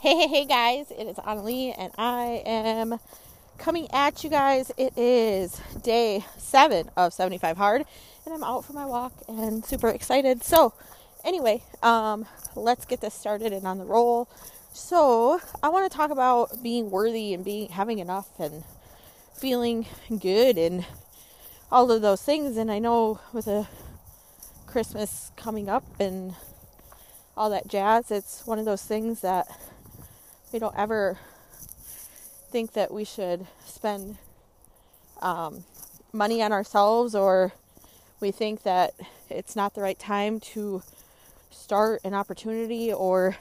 Hey, hey, hey, guys, it is Annalie, and I am coming at you guys. It is day seven of 75 Hard, and I'm out for my walk and super excited. So, anyway, um, let's get this started and on the roll. So, I want to talk about being worthy and being having enough and feeling good and all of those things. And I know with a Christmas coming up and all that jazz, it's one of those things that we don't ever think that we should spend um, money on ourselves or we think that it's not the right time to start an opportunity or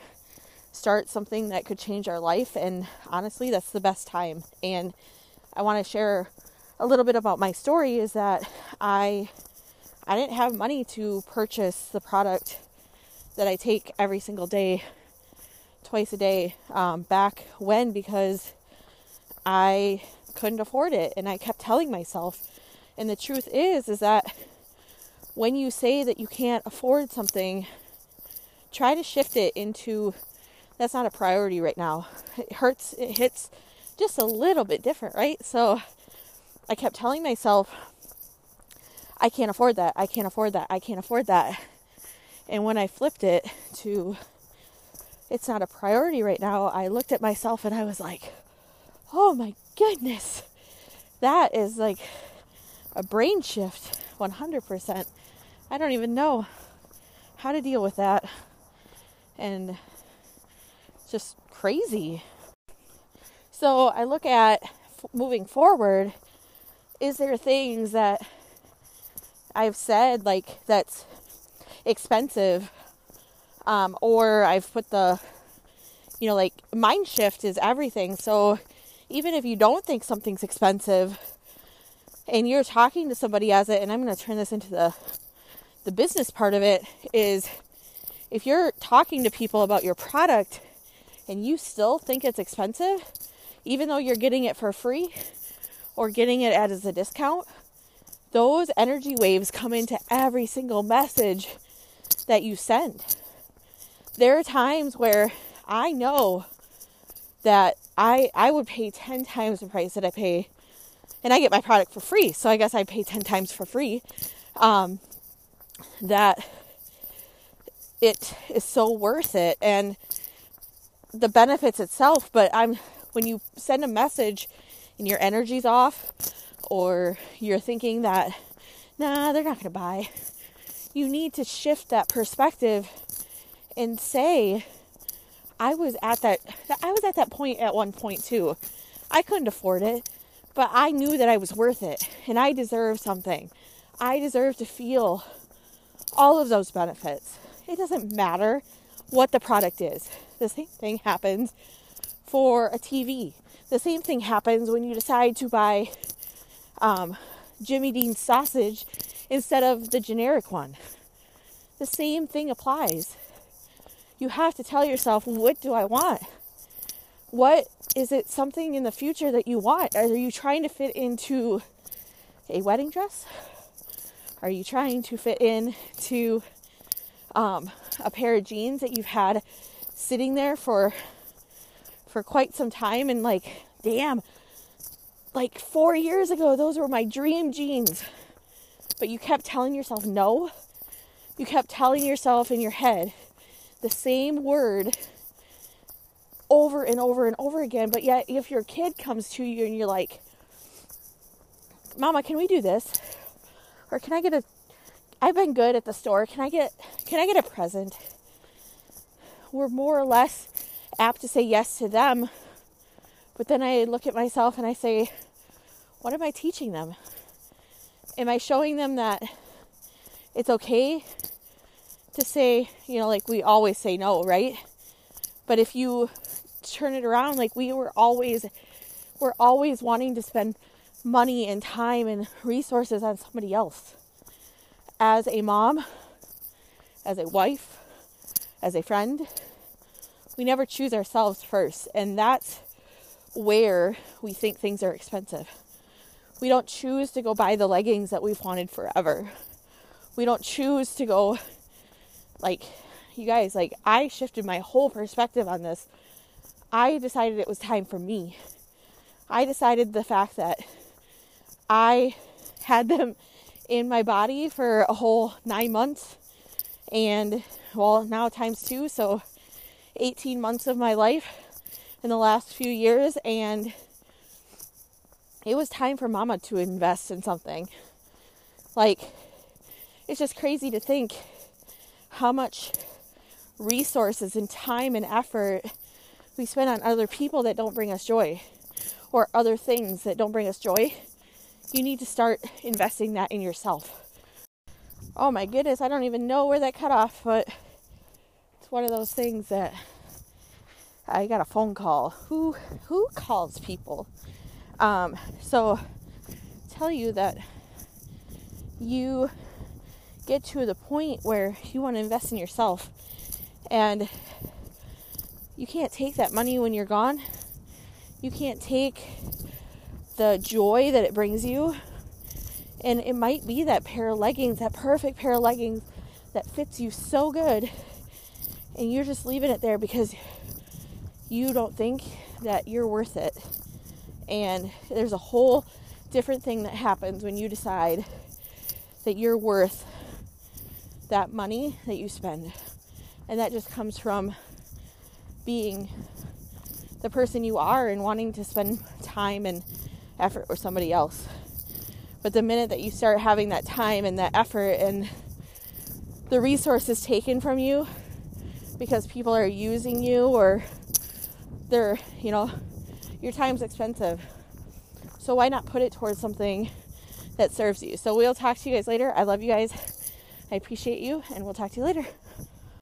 start something that could change our life. And honestly that's the best time. And i want to share a little bit about my story is that i i didn't have money to purchase the product that i take every single day twice a day um, back when because I couldn't afford it. And I kept telling myself and the truth is is that when you say that you can't afford something try to shift it into that's not a priority right now. It hurts it hits just a little bit different right? So I kept telling myself I can't afford that. I can't afford that. I can't afford that. And when I flipped it to it's not a priority right now, I looked at myself and I was like, oh my goodness, that is like a brain shift 100%. I don't even know how to deal with that. And just crazy. So I look at f- moving forward, is there things that I've said like that's expensive um, or I've put the, you know, like mind shift is everything. So even if you don't think something's expensive and you're talking to somebody as it, and I'm going to turn this into the, the business part of it is if you're talking to people about your product and you still think it's expensive, even though you're getting it for free or getting it at as a discount, those energy waves come into every single message that you send there are times where I know that I I would pay 10 times the price that I pay and I get my product for free. So I guess I pay 10 times for free. Um, that it is so worth it and the benefits itself, but I'm when you send a message and your energy's off or you're thinking that nah, they're not going to buy. You need to shift that perspective and say I was at that I was at that point at one point too. I couldn't afford it, but I knew that I was worth it and I deserve something. I deserve to feel all of those benefits. It doesn't matter what the product is. The same thing happens for a TV. The same thing happens when you decide to buy um, Jimmy Dean's sausage instead of the generic one. The same thing applies you have to tell yourself, what do I want? What is it something in the future that you want? Are you trying to fit into a wedding dress? Are you trying to fit into um, a pair of jeans that you've had sitting there for for quite some time and like, damn, like four years ago, those were my dream jeans. But you kept telling yourself no. You kept telling yourself in your head, the same word over and over and over again. But yet, if your kid comes to you and you're like, Mama, can we do this? Or can I get a I've been good at the store. Can I get can I get a present? We're more or less apt to say yes to them. But then I look at myself and I say, what am I teaching them? Am I showing them that it's okay to say, you know, like we always say no, right? But if you turn it around, like we were always, we're always wanting to spend money and time and resources on somebody else. As a mom, as a wife, as a friend, we never choose ourselves first. And that's where we think things are expensive. We don't choose to go buy the leggings that we've wanted forever. We don't choose to go like you guys like i shifted my whole perspective on this. I decided it was time for me. I decided the fact that I had them in my body for a whole nine months. And well now times two so 18 months of my life in the last few years. And it was time for mama to invest in something. Like it's just crazy to think how much resources and time and effort we spend on other people that don't bring us joy or other things that don't bring us joy you need to start investing that in yourself oh my goodness, I don't even know where that cut off, but it's one of those things that I got a phone call. Who who calls people? Um, so tell you that you get to the point where you want to invest in yourself and you can't take that money when you're gone. You can't take the joy that it brings you and it might be that pair of leggings, that perfect pair of leggings that fits you so good. And you're just leaving it there because you don't think that you're worth it. And there's a whole different thing that happens when you decide that you're worth that money that you spend. And that just comes from being the person you are and wanting to spend time and effort with somebody else. But the minute that you start having that time and that effort and the resources taken from you because people are using you or they're, you know, your time's expensive. So why not put it towards something that serves you? So we'll talk to you guys later. I love you guys. I appreciate you, and we'll talk to you later.